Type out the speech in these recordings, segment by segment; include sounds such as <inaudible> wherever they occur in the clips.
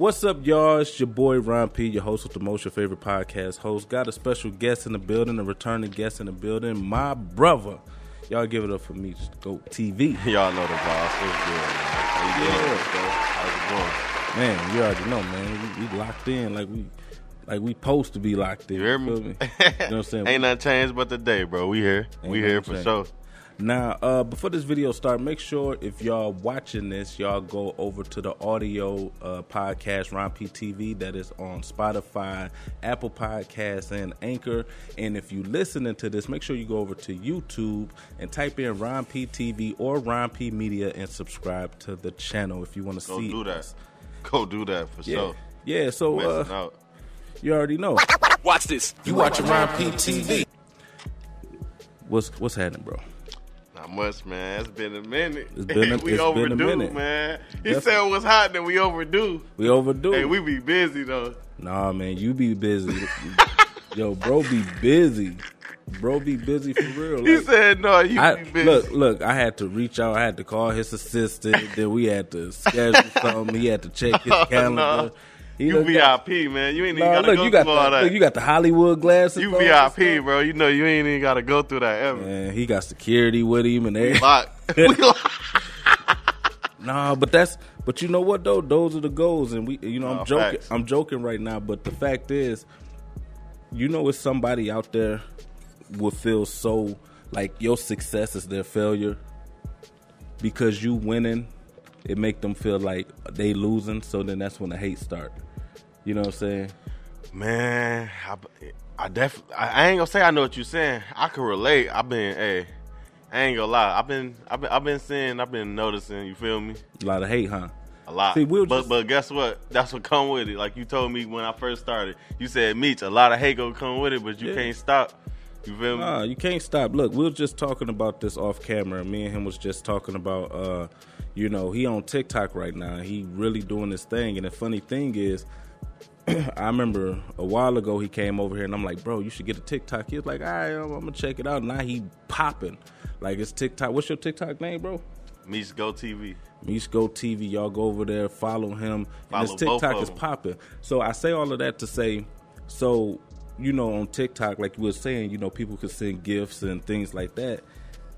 What's up, y'all? It's your boy Ron P, your host with the most your favorite podcast host. Got a special guest in the building, a returning guest in the building, my brother. Y'all give it up for me, just go TV. Y'all know the boss. What's good, man? How you doing? Yeah. How's Man, you already know, man. We, we locked in like we like we supposed to be locked in. You hear me? feel it You know what I'm saying? <laughs> Ain't nothing changed but the day, bro. We here. Ain't we here for changed. sure. Now, uh, before this video start, make sure if y'all watching this, y'all go over to the audio uh, podcast Ron P TV that is on Spotify, Apple Podcasts, and Anchor. And if you listening to this, make sure you go over to YouTube and type in Ron P TV or Ron P Media and subscribe to the channel if you want to see. Go see. do that. Go do that for Yeah, sure. yeah. So uh, you already know. Watch this. You watching Ron P TV. What's what's happening, bro? Not much, man. It's been a minute. It's been a- <laughs> we it's been a overdue, minute. man. He Definitely. said what's happening. We overdue. We overdue. Hey, we be busy though. Nah, man, you be busy. <laughs> Yo, bro, be busy. Bro, be busy for real. He said no. You I, be busy. look, look. I had to reach out. I had to call his assistant. then we had to schedule <laughs> something. He had to check his Oh, calendar. no. You VIP, man. You ain't even Nah, gotta look, go you got through all the, that. look, you got the Hollywood glasses. You VIP, bro. You know you ain't even gotta go through that ever. Man, he got security with him and everything. Lock. we lock. <laughs> Nah, but that's but you know what though? Those are the goals, and we you know I'm joking. facts. I'm joking right now, but the fact is, you know, it's somebody out there will feel so like your success is their failure because you winning. It make them feel like they losing, so then that's when the hate start. You know what I'm saying? Man, I, I definitely, I, I ain't gonna say I know what you're saying. I can relate. I've been, hey, I ain't gonna lie. I've been, I've been, I've been seeing, I've been noticing. You feel me? A lot of hate, huh? A lot. See, we'll but just- but guess what? That's what come with it. Like you told me when I first started. You said, Meech, a lot of hate gonna come with it, but you Yeah. can't stop. You feel me? Nah, you can't stop. Look, we were just talking about this off camera. Me and him was just talking about, uh, you know, he on TikTok right now. He really doing this thing. And the funny thing is, <clears throat> I remember a while ago he came over here and I'm like, bro, you should get a TikTok. He was like, all right, I'm, gonna check it out. Now he popping. Like it's TikTok. What's your TikTok name, bro? Meech Goat TV. Meech Goat TV. Y'all go over there, follow him. and his Follow both TikTok is popping. So I say all of that to say, so you know, on TikTok, like you were saying, you know, people could send gifts and things like that.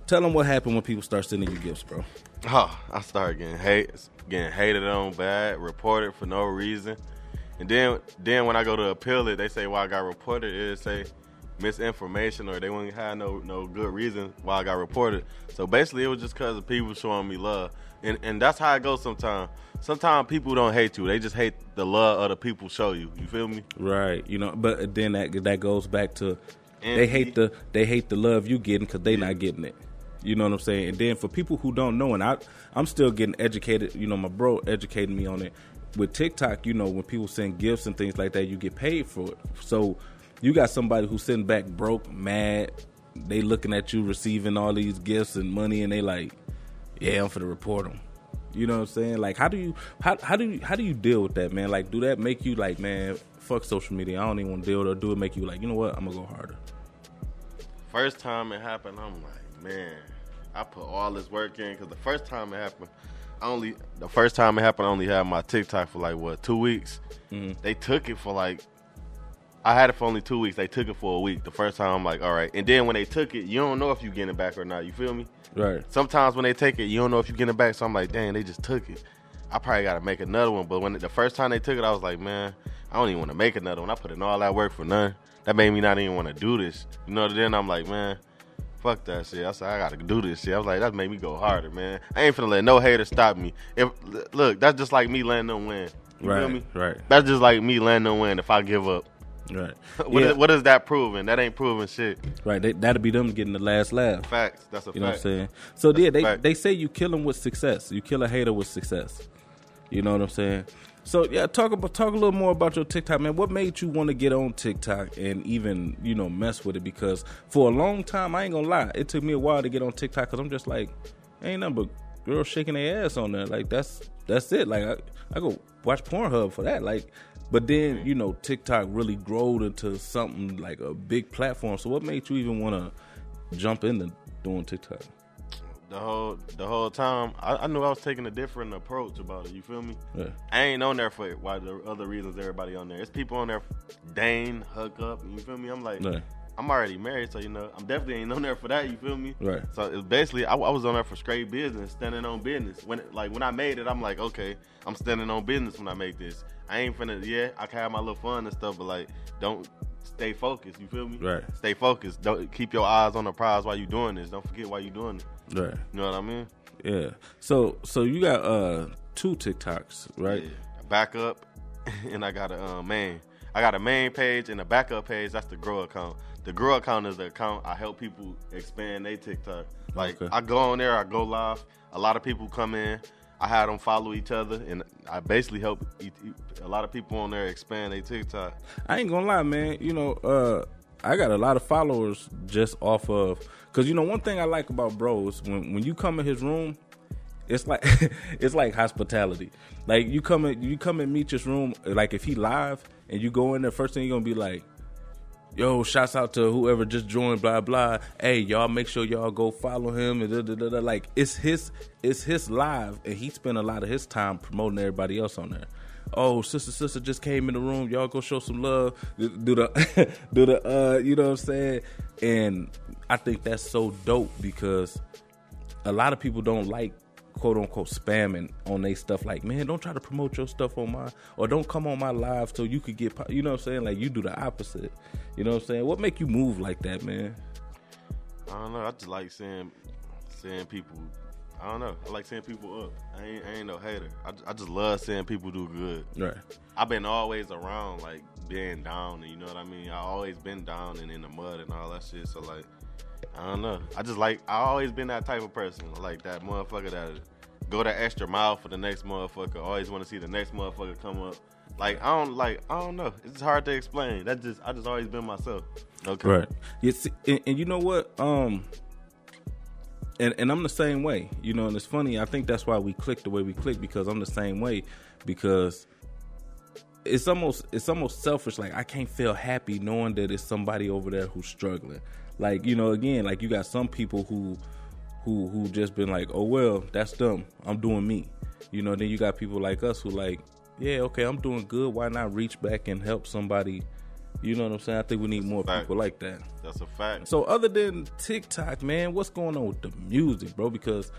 Tell them what happened when people start sending you gifts, bro. Oh, <sighs> I started getting hate, getting hated on bad, reported for no reason, and then then when I go to appeal it, they say why I got reported. It say misinformation or they wouldn't have no no good reason why I got reported. So basically, it was just because of people showing me love, and and that's how it goes sometimes. Sometimes people don't hate you; they just hate the love other people show you. You feel me? Right. You know, but then that that goes back to And they hate the they hate the love you getting because they not getting it. You know what I'm saying? And then for people who don't know, and I I'm still getting educated. You know, my bro educated me on it. With TikTok, you know, when people send gifts and things like that, you get paid for it. So you got somebody who's sitting back broke, mad. They looking at you receiving all these gifts and money, and they like, yeah, I'm for the report them. You know what I'm saying? Like, how do you how how do you how do you deal with that, man? Like, do that make you like, man, fuck social media? I don't even want to deal with it. Or do it make you like, you know what? I'm gonna go harder. First time it happened, I'm like, man, I put all this work in because the first time it happened, I only the first time it happened, I only had my TikTok for like what two weeks. Mm-hmm. They took it for like, I had it for only two weeks. They took it for a week. The first time, I'm like, all right. And then when they took it, you don't know if you getting it back or not. You feel me? Right. Sometimes when they take it, you don't know if you getting it back. So I'm like, dang, they just took it. I probably got to make another one. But when the first time they took it, I was like, man, I don't even want to make another one. I put in all that work for none. That made me not even want to do this. You know. Then I'm like, man, fuck that shit. I said I gotta do this shit. I was like, that made me go harder, man. I ain't finna let no hater stop me. If look, that's just like me letting them win. You feel Right, me? right. That's just like me letting them win if I give up. Right. <laughs> What, yeah. is, what is that proving? That ain't proving shit. right. They, that'll be them getting the last laugh. Facts. That's a You know what I'm saying? So yeah, they they say you kill them with success. You kill a hater with success. You know what I'm saying? So yeah, talk about talk a little more about your TikTok, man. What made you want to get on TikTok and even you know mess with it? Because for a long time, I ain't gonna lie, it took me a while to get on TikTok because I'm just like, ain't nothing but girls shaking their ass on there. Like that's that's it. Like I, I go watch Pornhub for that. Like, but then you know TikTok really growed into something like a big platform. So what made you even want to jump into doing TikTok? The whole the whole time, I, I knew I was taking a different approach about it. You feel me? Yeah. I ain't on there for why the other reasons everybody on there. It's people on there, Dane, hook up. You feel me? I'm like, Yeah. I'm already married, so you know, I'm definitely ain't on there for that. You feel me? Right. So it's basically, I, I was on there for straight business, standing on business. When it- like when I made it, I'm like, okay, I'm standing on business when I make this. I ain't finna, yeah, I can have my little fun and stuff, but like, don't stay focused. You feel me? Right. Stay focused. Don't keep your eyes on the prize while you're doing this. Don't forget why you're doing it. Right. You know what I mean? Yeah. So so you got uh two TikToks, right? Yeah. Backup, <laughs> and I got a uh, main. I got a main page and a backup page. That's the grow account. The grow account is the account I help people expand their TikTok. Like Okay. I go on there, I go live. A lot of people come in. I had them follow each other, and I basically helped a lot of people on there expand their TikTok. I ain't gonna lie, man. You know, uh, I got a lot of followers just off of because you know one thing I like about bros when when you come in his room, it's like <laughs> it's like hospitality. Like you come in, you come and meet his room. Like if he live and you go in there, first thing you're gonna be like. Yo, shouts out to whoever just joined, blah blah. Hey, y'all, make sure y'all go follow him. And da, da, da, da. like it's his, it's his live, and he spent a lot of his time promoting everybody else on there. Oh, sister, sister just came in the room. Y'all go show some love. Do the, <laughs> do the, uh, you know what I'm saying? And I think that's so dope because a lot of people don't like quote unquote spamming on their stuff like man don't try to promote your stuff on my or don't come on my live so you could get po-" you know what i'm saying like you do the opposite you know what i'm saying what make you move like that man I don't know. I just like seeing seeing people. I don't know. I like seeing people up. I ain't, I ain't no hater. I, I just love seeing people do good. right I've been always around, like being down, and you know what I mean. I always been down and in the mud and all that shit. So like, I don't know. I just like I always been that type of person, like that motherfucker that go that extra mile for the next motherfucker. Always want to see the next motherfucker come up. Like I don't like I don't know. It's hard to explain. That just I just always been myself. Okay. right yeah, see, and, and you know what um and, and i'm the same way you know and it's funny i think that's why we click the way we click because i'm the same way because it's almost it's almost selfish like i can't feel happy knowing that it's somebody over there who's struggling like you know again like you got some people who who who just been like oh well that's them. I'm doing me. You know then you got people like us who like yeah okay i'm doing good. Why not reach back and help somebody? You know what i'm saying? I think we need more people like that. That's a fact. so other than TikTok, man, what's going on with the music, bro? Because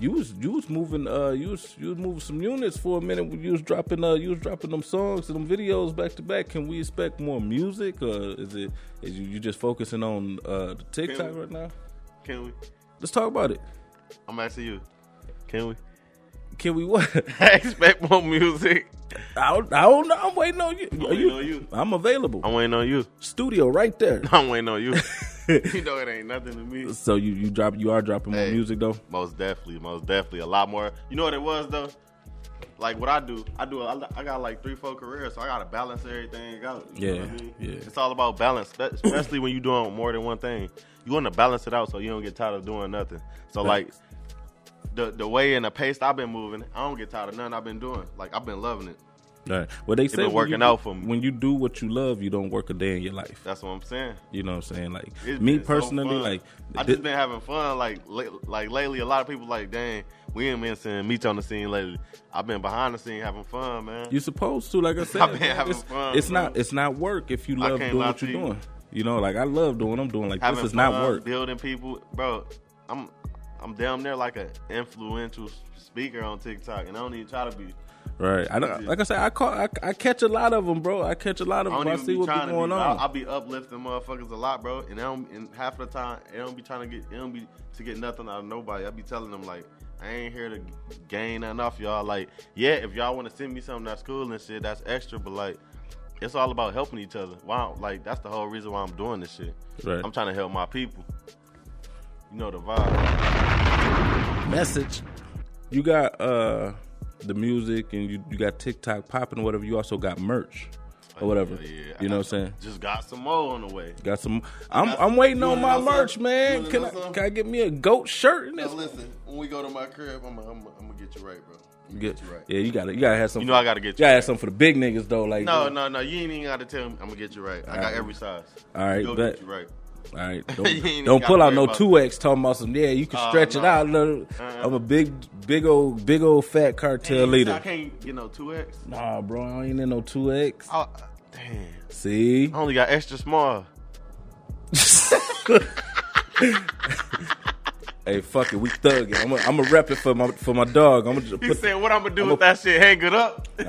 you was you was moving uh you was you was moving some units for a minute. You was dropping uh you was dropping them songs and them videos back to back. Can we expect more music or is it is you, you just focusing on uh the TikTok we- right now? Can we? Let's talk about it. I'm asking you. Can we? Can we what? <laughs> I expect more music. I don't, I don't know. I'm waiting on you. Are waiting on you. I'm available. I'm waiting on you. Studio right there. <laughs> I'm waiting on you. <laughs> <laughs> you know it ain't nothing to me. So you you drop you are dropping more music though. Most definitely, most definitely, a lot more. You know what it was though? Like what I do, I do. I I got like three, four careers, so I gotta balance everything out. You know Yeah, I mean? yeah. It's all about balance, especially when you're doing more than one thing. You want to balance it out so you don't get tired of doing nothing. So like the the way and the pace I've been moving, I don't get tired of nothing I've been doing. Like I've been loving it. Right. Well, they say working you, out for me. When you do what you love, you don't work a day in your life. That's what I'm saying. You know what I'm saying? Like It's me been so personally, like I just been having fun. Like like lately, a lot of people like, dang, we ain't been seeing Meech on the scene lately. I've been behind the scene having fun, man. you supposed to. Like I <laughs> said, I've been man, having it's, fun, it's bro. not. It's not work if you love doing what you're you. doing. You know, like I love doing. what I'm doing like having this is fun, not work. Building people, bro. I'm I'm damn near like an influential speaker on TikTok, and I don't even try to be. Right. I don't, like I said, I call. I, I catch a lot of them, bro. I catch a lot of I them. I see be what be trying to going be. on. I'll, I'll be uplifting motherfuckers a lot, bro. And, they don't, and half of the time, they don't be trying to get. They don't be to get nothing out of nobody. I'll be telling them like, I ain't here to gain nothing off y'all. Like, yeah, if y'all want to send me something that's cool and shit, that's extra. But like, it's all about helping each other. Wow, like that's the whole reason why I'm doing this shit. Right. I'm trying to help my people. You know the vibe. Message. You got uh the music and you, you got TikTok popping or whatever. You also got merch or oh, whatever. Yeah, yeah. You know what I'm saying? Just got some more on the way. Got some. I'm got- I'm waiting on my merch, something? man. Can I can I get me a goat shirt in this? Now listen, when we go to my crib, I'm gonna I'm I'm get you right, bro. I'm Get, you right. yeah, you got to You got to have some. You know I gotta get You you. got to right. have some for the big niggas though. Like No, no, no. You ain't even gotta tell me. I'm gonna get you right. I got Alright. every size. All right, get you right. All right, <laughs> don't, don't pull out no two X talking about some. Yeah, you can Oh, stretch it no. out. little. Uh-uh. I'm a big, big old, big old fat cartel Damn, leader. I can't get no two X. Nah, bro, I ain't in no two X. Oh, uh, damn. See, I only got extra small. <laughs> hey, fuck it, we thugging. I'm gonna I'm a rep it for my for my dog. I'm gonna He said, "What I'm gonna do I'm with a- that shit? Hang it up." put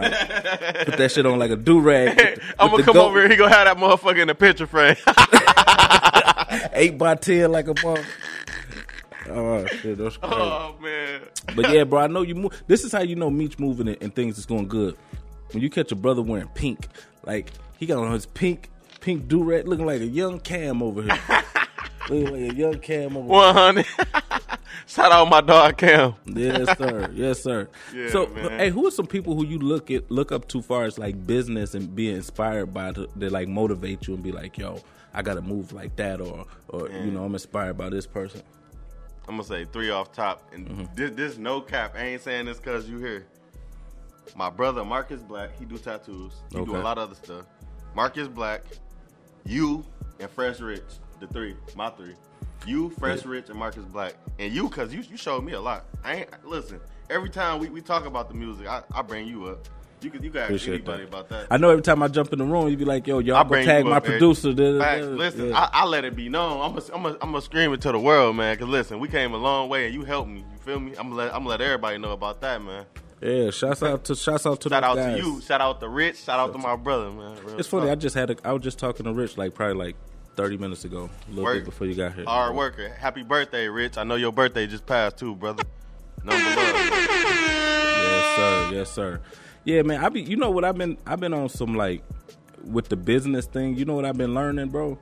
that shit on like a do rag. I'm gonna come over here. He gonna have that motherfucker in the picture frame. <laughs> <laughs> eight by ten like a mother. Oh shit, that's oh, crazy. oh man. But yeah, bro, I know you move. This is how you know Meech moving it and things is going good. When you catch a brother wearing pink, like he got on his pink, pink do rag, looking like a young Cam over here. <laughs> looking like a young Cam over One hundred. <laughs> Shout out my dog Cam. Yes, sir. Yes, sir. <laughs> Yeah, so, man. hey, who are some people who you look at look up to far as like business and be inspired by to, that like motivate you and be like, yo, I gotta move like that, or or you know, I'm inspired by this person. I'm gonna say three off top, and Mm-hmm. this, this no cap. I ain't saying this cause you here. My brother Marcus Black, he do tattoos. He do a lot of other stuff. Marcus Black, you, and Fresh Rich, the three, my three. You, Fresh Yeah. Rich, and Marcus Black, and you, cause you you showed me a lot. I ain't listen. Every time we, we talk about the music, I, I bring you up. You can you can ask anybody that. about that. I know every time I jump in the room, you be like, yo, y'all I go bring tag my producer. da, da, da. listen, Yeah. I, I let it be known. I'm gonna I'm gonna I'm gonna scream it to the world, man. Cause listen, we came a long way, and you helped me. You feel me? I'm gonna let I'm gonna let everybody know about that, man. yeah, shouts out to shouts out to Shout out guys. to you. Shout out to Rich. Shout out to my brother, man. Real It's funny. I just had a, I was just talking to Rich like probably like 30 minutes ago, a little Work. bit before you got here. hard worker. Happy birthday, Rich. I know your birthday just passed too, brother. Number love. Yes, sir. Yes, sir. Yeah, man. I be. You know what I've been. I've been on some like with the business thing. You know what I've been learning, bro.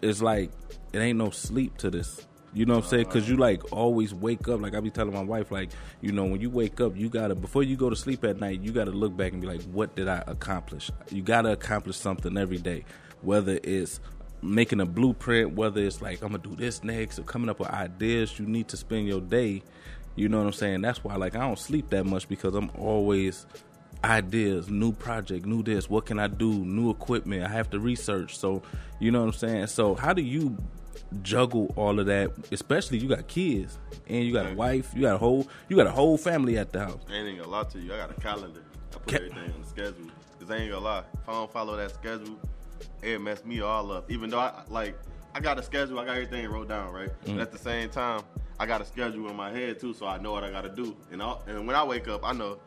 It's like it ain't no sleep to this. You know what I'm saying? Uh-huh. Because you like always wake up. Like I be telling my wife, like you know, when you wake up, you gotta before you go to sleep at night, you gotta look back and be like, what did I accomplish? You gotta accomplish something every day, whether it's making a blueprint, whether it's like I'm gonna do this next, or coming up with ideas. You need to spend your day. You know what I'm saying? That's why like I don't sleep that much because I'm always ideas, new project, new this. What can I do? New equipment. I have to research. So you know what I'm saying. So how do you juggle all of that? Especially you got kids and you got a wife. You got a whole you got a whole family at the house. I ain't gonna lie to you. I got a calendar. I put Ca- everything on the schedule. Cause I ain't gonna lie. If I don't follow that schedule, it messed me all up. Even though I like I got a schedule, I got everything wrote down, right? Mm. But at the same time, I got a schedule in my head too, so I know what I gotta do. And I, and when I wake up, I know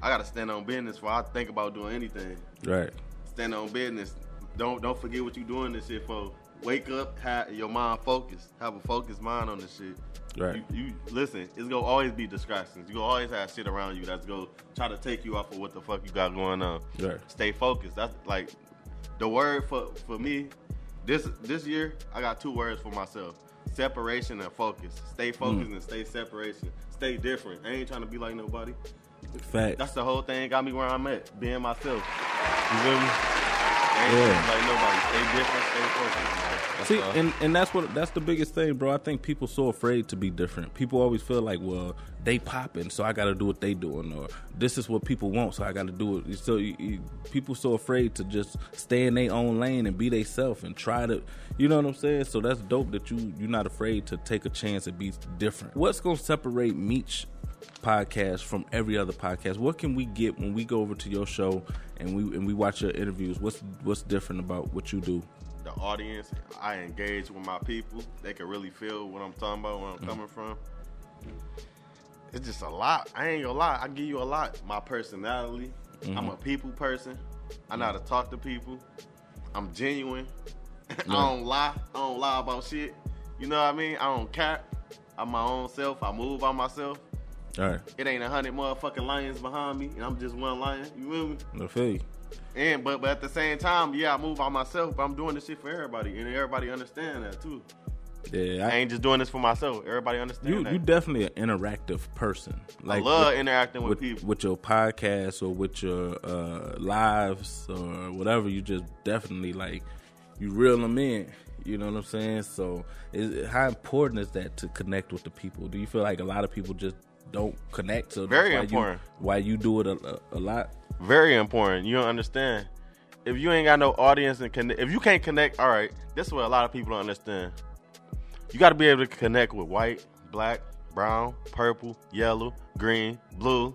I gotta stand on business before I think about doing anything. Right. Stand on business. Don't don't forget what you're doing this shit for. Wake up, have your mind focused. Have a focused mind on this shit. Right. You, you listen. It's gonna always be distractions. You gonna always have shit around you that's gonna try to take you off of what the fuck you got going on. Right. Stay focused. That's like the word for for me. This this year, I got two words for myself: separation and focus. Stay mm. focused and stay separation. Stay different. I ain't trying to be like nobody. Fact. That's the whole thing. Got me where I'm at, being myself. You feel me? I ain't Yeah. trying to be like nobody. Different. Stay focused. See, and, and that's what that's the biggest thing, bro. I think people so afraid to be different. People always feel like, well, they popping, so I got to do what they doing, or this is what people want, so I got to do it. So you, you, people so afraid to just stay in their own lane and be they self and try to, you know what I'm saying? So that's dope that you you're not afraid to take a chance and be different. What's gonna separate Meech podcast from every other podcast? What can we get when we go over to your show and we and we watch your interviews? What's what's different about what you do? the audience, I engage with my people. They can really feel what I'm talking about, where I'm mm. coming from. It's just a lot. I ain't gonna lie. I give you a lot. My personality. Mm-hmm. I'm a people person. I know how to mm. talk to people. I'm genuine. <laughs> I don't lie. I don't lie about shit. You know what I mean? I don't cap. I'm my own self. I move by myself. All right, It ain't a hundred motherfucking lions behind me, and I'm just one lion. You feel me? I feel you. And but but at the same time, yeah, I move by myself, but I'm doing this shit for everybody, and everybody understand that too. Yeah, I I, ain't just doing this for myself. Everybody understand you that. you definitely an interactive person. Like I love with, interacting with, with, people. with your podcast or with your uh, lives or whatever. You just definitely like you reel them in. You know what I'm saying? So, is, how important is that to connect with the people? Do you feel like a lot of people just don't connect? So Very why important. You, why you do it a, a, lot? Very important. You don't understand. if you ain't got no audience and connect, if you can't connect, all right, this is what a lot of people don't understand. You got to be able to connect with white, black, brown, purple, yellow, green, blue.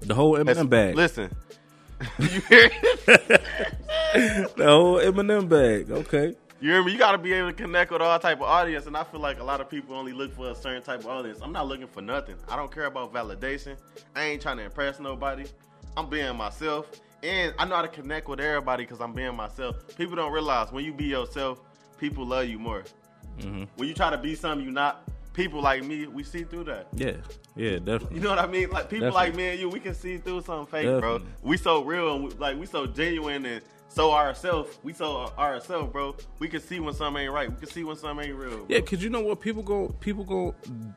The whole M and M bag. Listen, you <laughs> hear? <laughs> the whole M and M bag. Okay. You hear me? You got to be able to connect with all type of audience, and I feel like a lot of people only look for a certain type of audience. I'm not looking for nothing. I don't care about validation. I ain't trying to impress nobody. I'm being myself, and I know how to connect with everybody because I'm being myself. People don't realize when you be yourself, people love you more. Mm-hmm. When you try to be something you're not, people like me, we see through that. Yeah. Yeah. Definitely. You know what I mean? Like people Definitely. like me and you, we can see through something fake, bro. We so real, and we, like we so genuine and so ourselves. We so ourselves, bro. We can see when something ain't right. We can see when something ain't real. Bro. Yeah, cause you know what people go people go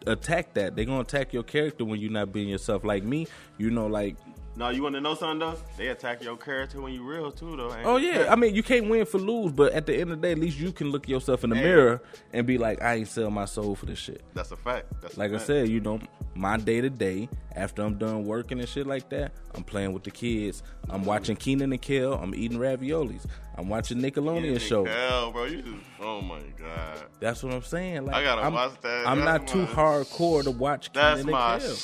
attack that. They gonna attack your character when you're not being yourself. Like me, you know, like No, you want to know something though? They attack your character when you real too, though. oh it? yeah. I mean, you can't win for lose, but at the end of the day, at least you can look yourself in the Hey. mirror and be like, I ain't sell my soul for this shit. that's a fact. That's a Like I fact. said, you know, my day to day after I'm done working and shit like that, I'm playing with the kids. I'm watching Kenan and Kel. I'm eating raviolis. I'm watching Nickelodeon Yeah, show. Hell, bro, you just oh my god, That's what I'm saying. Like I gotta I'm, watch that. I'm That's not too hardcore to watch that's Kenan my. and Kel.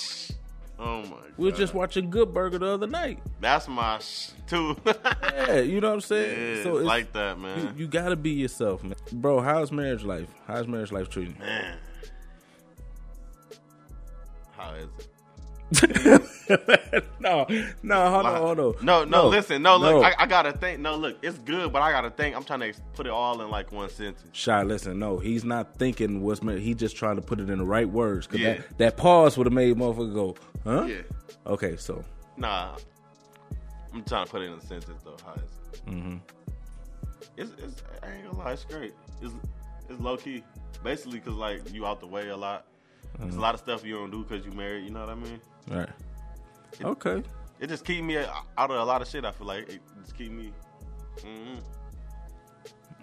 Oh my. god. We were just watching Good Burger the other night. That's my sh- too. <laughs> Yeah, you know what I'm saying. Yeah, so it's like that, You, man. you gotta be yourself, man. Bro, how's marriage life? How's marriage life treating you? man. How is it? <laughs> no, no, hold on, hold on. No, no, listen, no, look, no. I, I gotta think. No, look, it's good, but I gotta think. I'm trying to put it all in like one sentence. Shy, listen, no, he's not thinking what's meant. He just trying to put it in the right words. Cause Yeah. that, that pause would have made motherfucker go, huh? Yeah, Okay, so nah, I'm trying to put it in a sentence though. How is it? hmm It's, it's I ain't gonna lie, it's great. It's it's low key, basically, cause like you out the way a lot. There's a lot of stuff you don't do because you married. You know what I mean? All right. Okay. It just keep me out of a lot of shit. I feel like it just keep me. hmm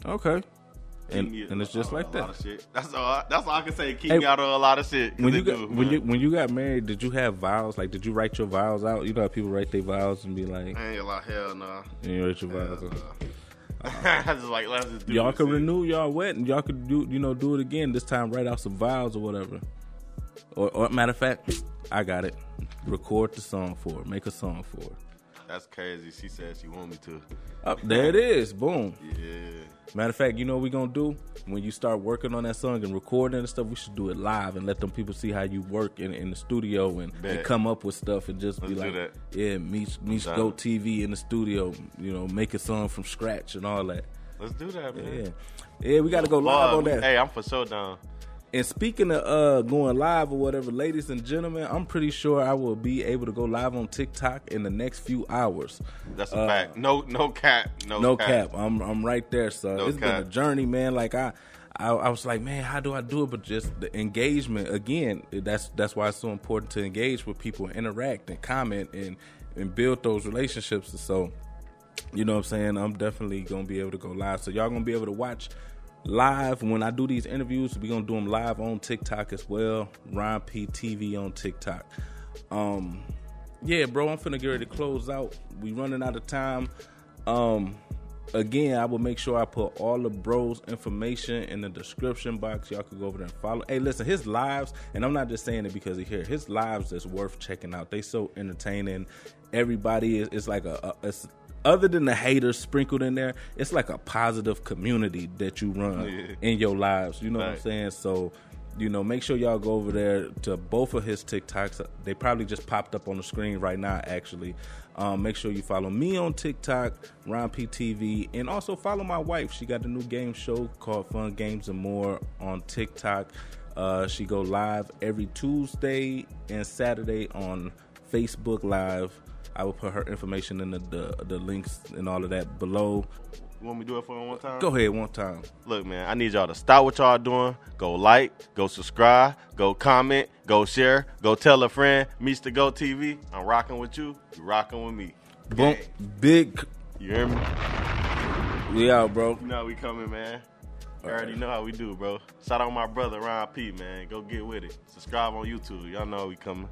Okay. And, me and it's just like of a lot that. That's all. I, that's all I can say. Keep Hey, me out of a lot of shit. When you got do, when man. you when you got married, did you have vows? Like, did you write your vows out? You know how people write their vows and be like, I ain't gonna lie, hell nah. and you write your Hell vows. nah. <laughs> I just like let's just do Y'all this can renew y'all wedding. Y'all could do you know do it again this time. Write out some vows or whatever. Or, or matter of fact, I got it. Record the song for it. Make a song for it. That's crazy. She said she want me to. Up there it is. Boom. Yeah. Matter of fact, you know what we gonna do when you start working on that song and recording and stuff. We should do it live and let them people see how you work in, in the studio and, and come up with stuff and just be Let's like, that. yeah, Meech down. Go TV in the studio. You know, make a song from scratch and all that. Let's do that, man. Yeah, yeah, we got to go live Love. on that. Hey, I'm for sure down. And speaking of uh, going live or whatever, ladies and gentlemen, I'm pretty sure I will be able to go live on TikTok in the next few hours. That's a Uh, fact. No, no cap. No, No cap. I'm I'm right there, son. No it's been a journey, man. Like I, I I was like, man, how do I do it? But just the engagement again. That's that's why it's so important to engage with people, and interact, and comment, and and build those relationships. So, you know what I'm saying? I'm definitely gonna be able to go live. So y'all gonna be able to watch live when I do these interviews. we gonna do them live on TikTok as well. Ron P TV on TikTok. Um, yeah, bro, I'm finna get ready to close out. We running out of time. Um, again, I will make sure I put all the bros information in the description box. Y'all can go over there and follow. Hey, listen, his lives, and I'm not just saying it because he's here. His lives is worth checking out. They so entertaining. Everybody is it's like a, a it's, other than the haters sprinkled in there, it's like a positive community that you run Yeah. in your lives. You know what I'm saying? So, you know, make sure y'all go over there to both of his TikToks. They probably just popped up on the screen right now, actually. Um, make sure you follow me on TikTok, Ron PTV, and also follow my wife. She got a new game show called Fun Games and More on TikTok. Uh, she go live every Tuesday and Saturday on Facebook Live. I will put her information in the, the the links and all of that below. You want me to do it for one time? Go ahead one time. Look, man, I need y'all to stop what y'all doing. Go like, go subscribe, go comment, go share, go tell a friend. Meets the Go TV, I'm rocking with you. You rocking with me. Boom, big. You hear me? We out, bro. You know we coming, man. You already know how we do, bro. Shout out my brother Ron P, man. Go get with it. Subscribe on YouTube. Y'all know how we coming.